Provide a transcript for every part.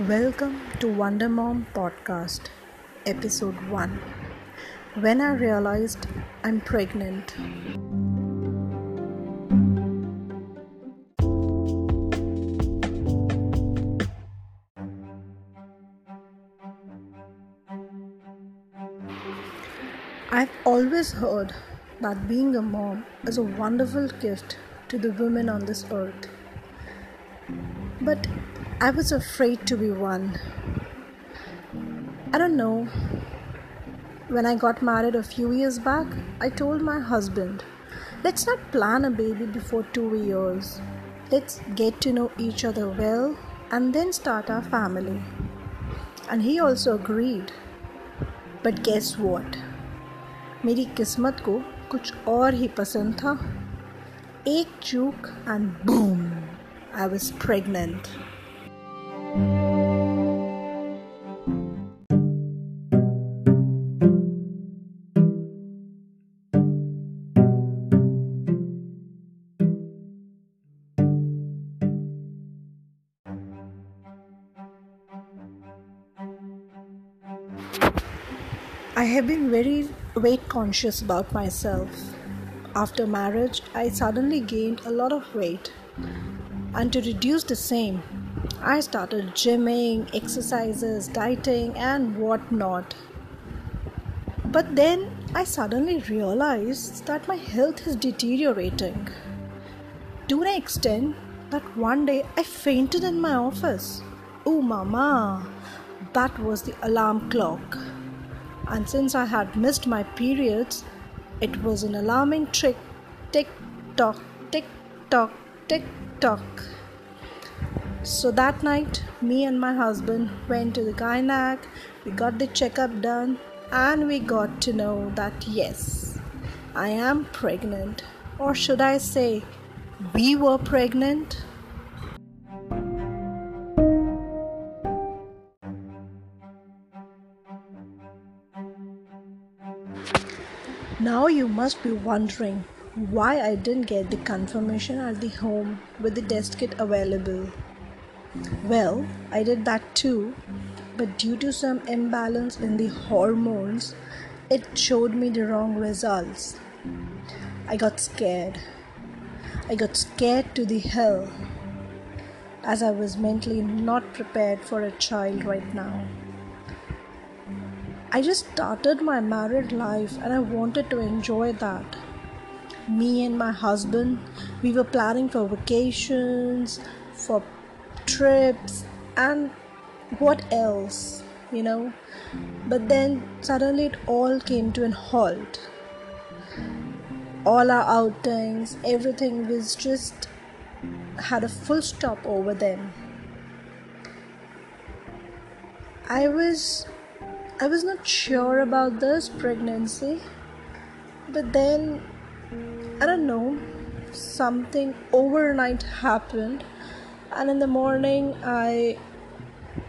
Welcome to Wonder Mom Podcast, Episode 1. When I realized I'm pregnant. I've always heard that being a mom is a wonderful gift to the women on this earth. But I was afraid to be one. I don't know. When I got married a few years back, I told my husband, let's not plan a baby before two years. Let's get to know each other well and then start our family. And he also agreed. But guess what? मेरी किस्मत को कुछ और ही पसंद था एक चूक and boom I was pregnant I have been very weight conscious about myself. After marriage, I suddenly gained a lot of weight. And to reduce the same, I started gymming, exercises, dieting, and whatnot. But then I suddenly realized that my health is deteriorating. To an extent that one day I fainted in my office. Oh, mama, that was the alarm clock and since I had missed my periods, it was an alarming trick tick tock, tick tock, tick tock. So that night, me and my husband went to the gynac, we got the checkup done, and we got to know that yes, I am pregnant. Or should I say, we were pregnant? Now you must be wondering why I didn't get the confirmation at the home with the test kit available. Well, I did that too, but due to some imbalance in the hormones, it showed me the wrong results. I got scared. I got scared to the hell as I was mentally not prepared for a child right now. I just started my married life and I wanted to enjoy that. Me and my husband, we were planning for vacations, for trips, and what else, you know. But then suddenly it all came to an halt. All our outings, everything was just had a full stop over them. I was I was not sure about this pregnancy, but then I don't know, something overnight happened, and in the morning I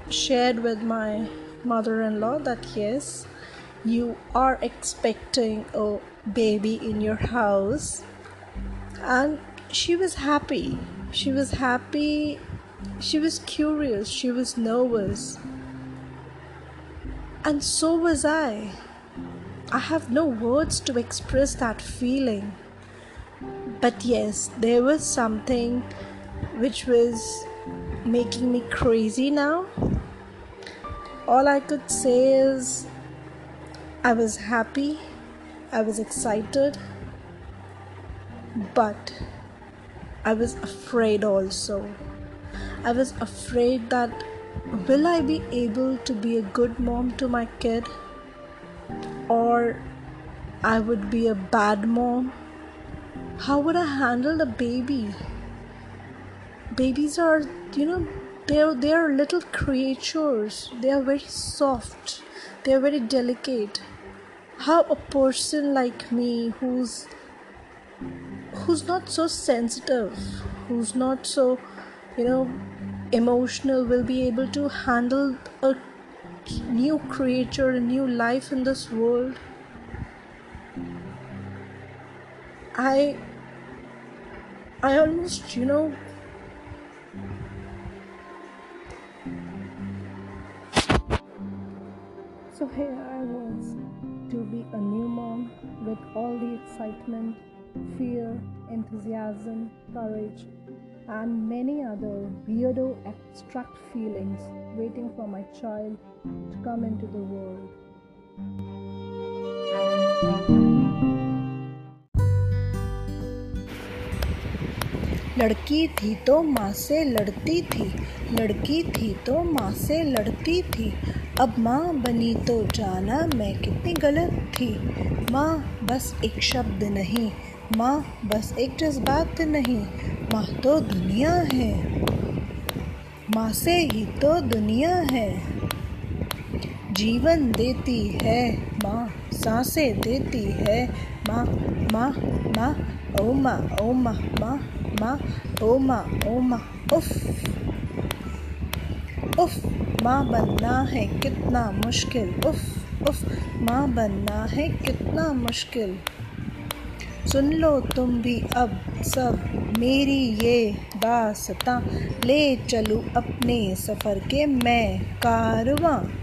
shared with my mother in law that yes, you are expecting a baby in your house, and she was happy. She was happy, she was curious, she was nervous and so was I. I have no words to express that feeling. But yes, there was something which was making me crazy now. All I could say is I was happy, I was excited, but I was afraid also. I was afraid that will I be able to be a good mom to my kid? Or I would be a bad mom? How would I handle a baby? Babies are, you know, they're they are little creatures. They are very soft. They are very delicate. How a person like me who's who's not so sensitive, who's not so, you know, emotional will be able to handle a new creature, a new life in this world. I I almost, you know, So here I was to be a new mom with all the excitement, fear, enthusiasm, courage, and many other weirdo abstract feelings waiting for my child to come into the world. लड़की थी तो माँ से लड़ती थी लड़की थी तो माँ से लड़ती थी अब माँ बनी तो जाना मैं कितनी गलत थी माँ बस एक शब्द नहीं माँ, बस एक जज्बात नहीं, माँ तो दुनिया है। माँ से ही तो दुनिया है। जीवन देती है, माँ साँसें देती है। माँ माँ माँ, ओ माँ ओ माँ माँ माँ, ओ माँ ओ माँ, उफ। उफ, माँ बनना है कितना मुश्किल, उफ उफ, माँ बनना है कितना मुश्किल। सुन लो तुम भी अब सब, मेरी ये दासता। ले चलूँ अपने सफ़र के, मैं कारवां।